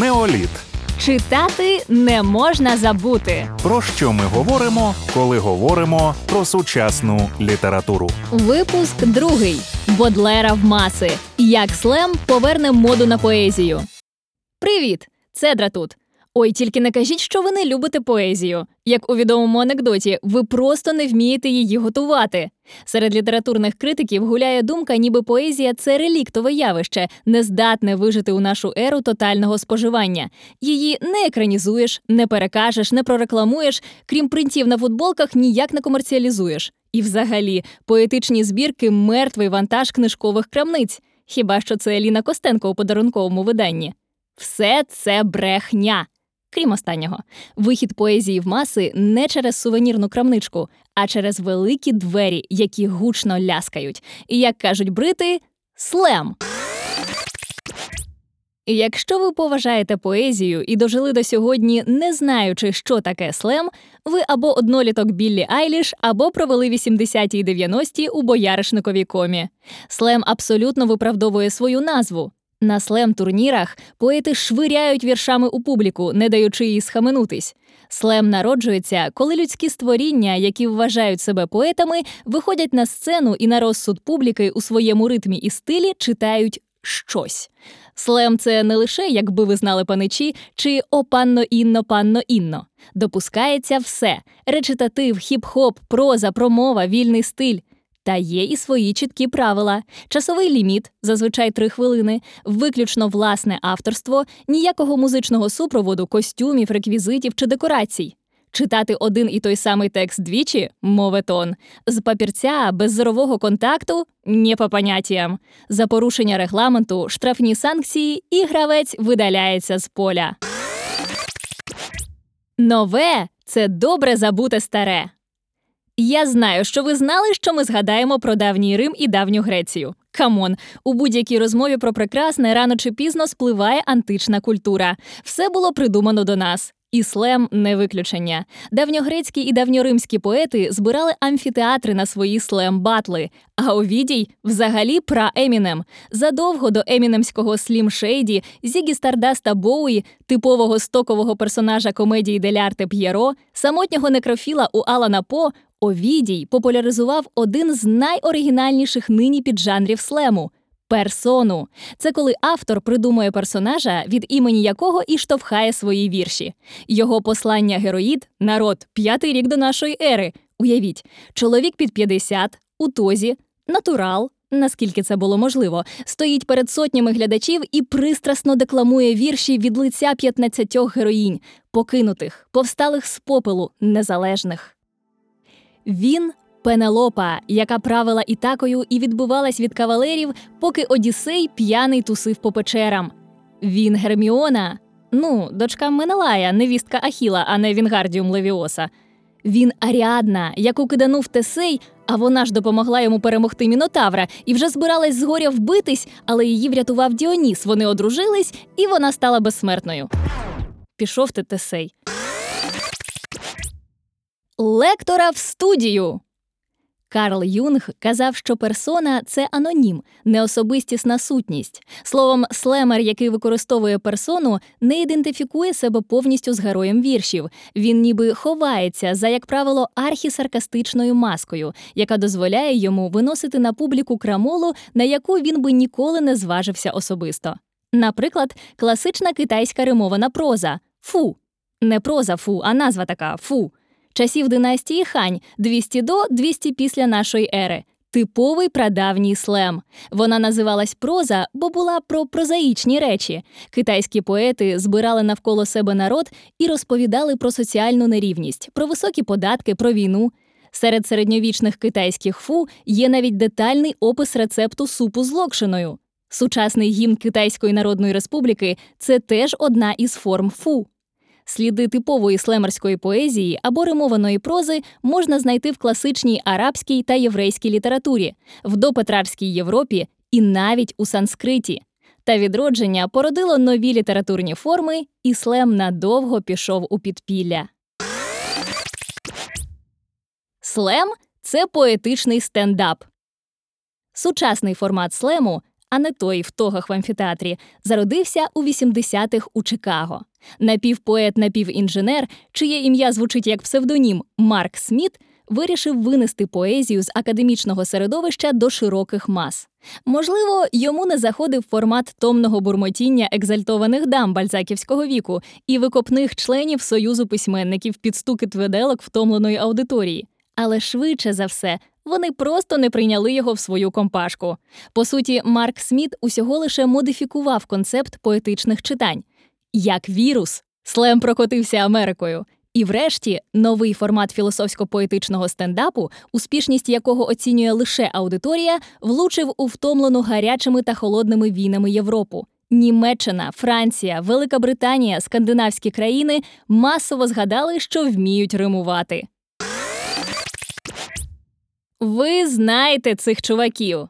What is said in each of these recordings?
Неоліт. Читати не можна забути. Про що ми говоримо, коли говоримо про сучасну літературу? Випуск другий Бодлера в маси. Як слем поверне моду на поезію. Привіт! Цедра тут. Ой, тільки не кажіть, що ви не любите поезію. Як у відомому анекдоті, ви просто не вмієте її готувати. Серед літературних критиків гуляє думка, ніби поезія це реліктове явище, не здатне вижити у нашу еру тотального споживання. Її не екранізуєш, не перекажеш, не прорекламуєш, крім принтів на футболках, ніяк не комерціалізуєш. І взагалі, поетичні збірки мертвий вантаж книжкових крамниць. Хіба що це Еліна Костенко у подарунковому виданні? Все це брехня. Крім останнього, вихід поезії в маси не через сувенірну крамничку, а через великі двері, які гучно ляскають. І як кажуть брити, слем. Якщо ви поважаєте поезію і дожили до сьогодні, не знаючи, що таке слем, ви або одноліток Біллі Айліш, або провели 80-ті і 90-ті у бояришниковій комі. Слем абсолютно виправдовує свою назву. На слем-турнірах поети швиряють віршами у публіку, не даючи їй схаменутись. Слем народжується, коли людські створіння, які вважають себе поетами, виходять на сцену і на розсуд публіки у своєму ритмі і стилі читають щось. Слем це не лише, якби ви знали паничі, чи о панно інно, панно інно. Допускається все: речитатив, хіп-хоп, проза, промова, вільний стиль. Та є і свої чіткі правила: часовий ліміт, зазвичай три хвилини, виключно власне авторство, ніякого музичного супроводу, костюмів, реквізитів чи декорацій. Читати один і той самий текст двічі моветон. З папірця без зорового контакту не по поняттям. За порушення регламенту, штрафні санкції, і гравець видаляється з поля. Нове це добре забуте старе. Я знаю, що ви знали, що ми згадаємо про давній Рим і давню Грецію. Come on, у будь-якій розмові про прекрасне рано чи пізно спливає антична культура. Все було придумано до нас. І слем не виключення. Давньогрецькі і давньоримські поети збирали амфітеатри на свої слем-батли, а Овідій взагалі пра Емінем. Задовго до емінемського Слім Шейді, Зігі Стардаста Боуї, типового стокового персонажа комедії Делярте П'єро, самотнього некрофіла у Алана По, Овідій популяризував один з найоригінальніших нині піджанрів слему. Персону це коли автор придумує персонажа, від імені якого і штовхає свої вірші. Його послання героїд народ, п'ятий рік до нашої ери. Уявіть, чоловік під 50, у тозі, натурал, наскільки це було можливо, стоїть перед сотнями глядачів і пристрасно декламує вірші від лиця 15 героїнь, покинутих, повсталих з попелу, незалежних. Він Пенелопа, яка правила ітакою і відбивалась від кавалерів, поки Одіссей п'яний тусив по печерам. Він Герміона, ну, дочка Менелая, невістка Ахіла, а не Вінгардіум Левіоса. Він Аріадна, яку киданув Тесей, а вона ж допомогла йому перемогти Мінотавра і вже збиралась згоря вбитись, але її врятував Діоніс. Вони одружились, і вона стала безсмертною. Пішов ти Тесей. Лектора в студію. Карл Юнг казав, що персона це анонім, неособистісна сутність. Словом, слемер, який використовує персону, не ідентифікує себе повністю з героєм віршів. Він ніби ховається за, як правило, архісаркастичною маскою, яка дозволяє йому виносити на публіку крамолу, на яку він би ніколи не зважився особисто. Наприклад, класична китайська римована проза фу. Не проза фу, а назва така фу часів династії Хань 200 до 200 після нашої ери. Типовий прадавній слем. Вона називалась проза, бо була про прозаїчні речі. Китайські поети збирали навколо себе народ і розповідали про соціальну нерівність, про високі податки, про війну. Серед середньовічних китайських фу є навіть детальний опис рецепту супу з локшиною. Сучасний гімн Китайської Народної Республіки це теж одна із форм фу. Сліди типової слемерської поезії або римованої прози можна знайти в класичній арабській та єврейській літературі, в допетрарській Європі і навіть у санскриті. Та відродження породило нові літературні форми, і слем надовго пішов у підпілля. Слем це поетичний стендап. Сучасний формат слему а не той в тогах в амфітеатрі, зародився у 80-х у Чикаго. Напівпоет, напівінженер, чиє ім'я звучить як псевдонім Марк Сміт, вирішив винести поезію з академічного середовища до широких мас. Можливо, йому не заходив формат томного бурмотіння екзальтованих дам бальзаківського віку і викопних членів союзу письменників під стукіт виделок втомленої аудиторії. Але швидше за все, вони просто не прийняли його в свою компашку. По суті, Марк Сміт усього лише модифікував концепт поетичних читань. Як вірус, слем прокотився Америкою. І, врешті, новий формат філософсько-поетичного стендапу, успішність якого оцінює лише аудиторія, влучив у втомлену гарячими та холодними війнами Європу. Німеччина, Франція, Велика Британія, скандинавські країни масово згадали, що вміють римувати. Ви знаєте цих чуваків: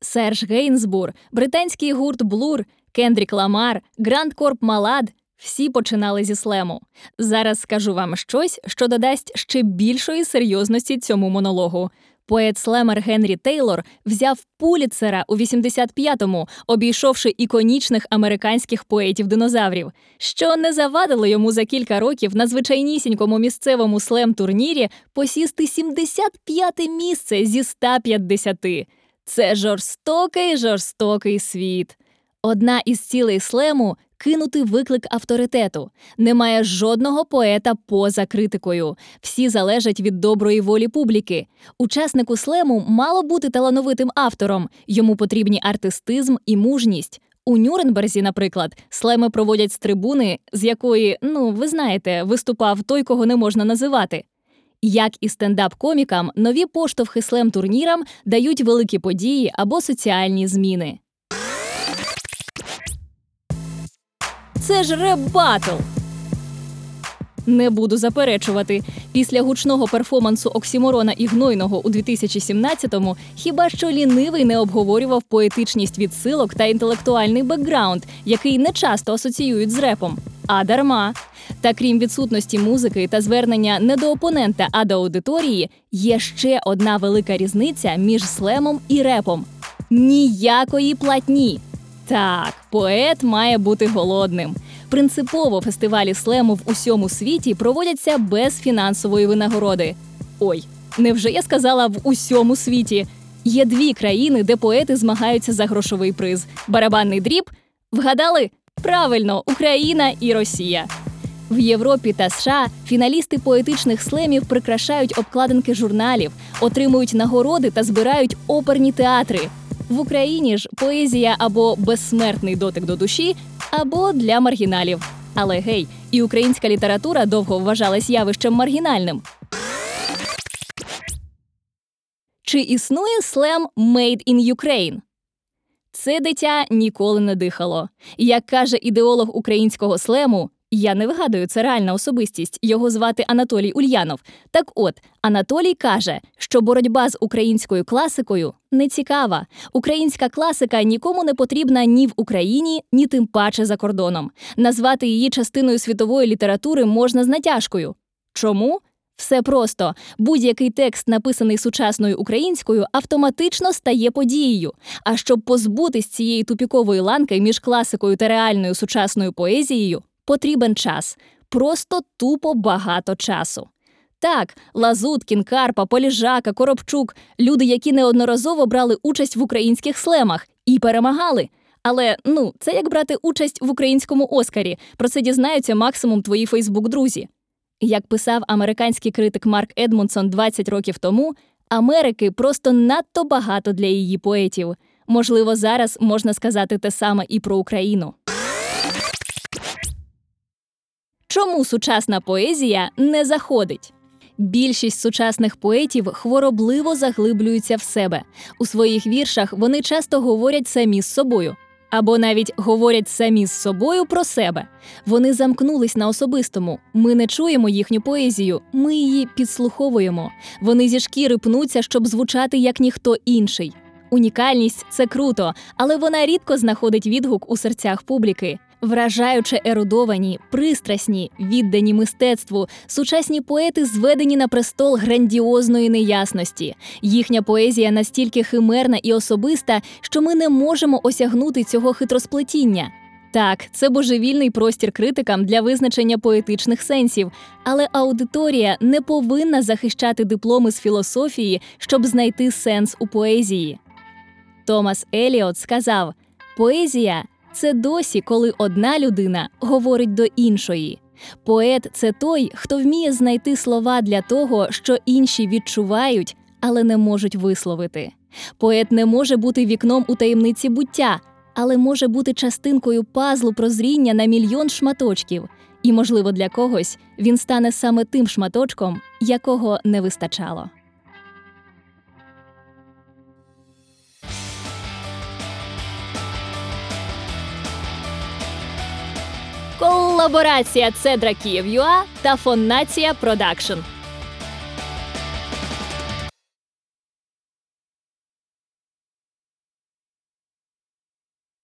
Серж Гейнсбур, британський гурт Блур, Кендрік Ламар, Гранд Корп Малад. Всі починали зі слему. Зараз скажу вам щось, що додасть ще більшої серйозності цьому монологу. Поет слемер Генрі Тейлор взяв Пуліцера у 85-му, обійшовши іконічних американських поетів-динозаврів, що не завадило йому за кілька років на звичайнісінькому місцевому слем-турнірі посісти 75-те місце зі 150. Це жорстокий жорстокий світ. Одна із цілей слему кинути виклик авторитету. Немає жодного поета поза критикою. Всі залежать від доброї волі публіки. Учаснику слему мало бути талановитим автором. Йому потрібні артистизм і мужність. У Нюрнберзі, наприклад, слеми проводять з трибуни, з якої, ну ви знаєте, виступав той, кого не можна називати. Як і стендап-комікам, нові поштовхи слем-турнірам дають великі події або соціальні зміни. Це ж реп-батл! Не буду заперечувати. Після гучного перформансу Оксіморона і Гнойного у 2017-му хіба що лінивий не обговорював поетичність відсилок та інтелектуальний бекграунд, який не часто асоціюють з репом. А дарма. Та крім відсутності музики та звернення не до опонента, а до аудиторії, є ще одна велика різниця між слемом і репом: ніякої платні. Так, поет має бути голодним. Принципово фестивалі слему в усьому світі проводяться без фінансової винагороди. Ой, невже я сказала в усьому світі? Є дві країни, де поети змагаються за грошовий приз: барабанний дріб. Вгадали? Правильно, Україна і Росія. В Європі та США фіналісти поетичних слемів прикрашають обкладинки журналів, отримують нагороди та збирають оперні театри. В Україні ж поезія або безсмертний дотик до душі, або для маргіналів. Але гей, і українська література довго вважалась явищем маргінальним. Чи існує слем «Made in Ukraine»? Це дитя ніколи не дихало. Як каже ідеолог українського слему, я не вигадую, це реальна особистість. Його звати Анатолій Ульянов. Так от, Анатолій каже, що боротьба з українською класикою не цікава. Українська класика нікому не потрібна ні в Україні, ні тим паче за кордоном. Назвати її частиною світової літератури можна з натяжкою. Чому? Все просто будь-який текст, написаний сучасною українською, автоматично стає подією. А щоб позбутись цієї тупікової ланки між класикою та реальною сучасною поезією, потрібен час, просто тупо багато часу. Так, Лазуткін, Карпа, Поліжака, Коробчук люди, які неодноразово брали участь в українських слемах і перемагали. Але ну, це як брати участь в українському Оскарі. Про це дізнаються максимум твої Фейсбук-друзі. Як писав американський критик Марк Едмунсон 20 років тому, Америки просто надто багато для її поетів. Можливо, зараз можна сказати те саме і про Україну. Чому сучасна поезія не заходить? Більшість сучасних поетів хворобливо заглиблюються в себе. У своїх віршах вони часто говорять самі з собою. Або навіть говорять самі з собою про себе. Вони замкнулись на особистому. Ми не чуємо їхню поезію, ми її підслуховуємо. Вони зі шкіри пнуться, щоб звучати як ніхто інший. Унікальність це круто, але вона рідко знаходить відгук у серцях публіки. Вражаюче ерудовані, пристрасні, віддані мистецтву, сучасні поети зведені на престол грандіозної неясності. Їхня поезія настільки химерна і особиста, що ми не можемо осягнути цього хитросплетіння. Так, це божевільний простір критикам для визначення поетичних сенсів, але аудиторія не повинна захищати дипломи з філософії, щоб знайти сенс у поезії. Томас Еліот сказав: поезія це досі, коли одна людина говорить до іншої. Поет це той, хто вміє знайти слова для того, що інші відчувають, але не можуть висловити. Поет не може бути вікном у таємниці буття, але може бути частинкою пазлу прозріння на мільйон шматочків. І, можливо, для когось він стане саме тим шматочком, якого не вистачало. Колаборація Цедра Київ.UA та Фоннація Production.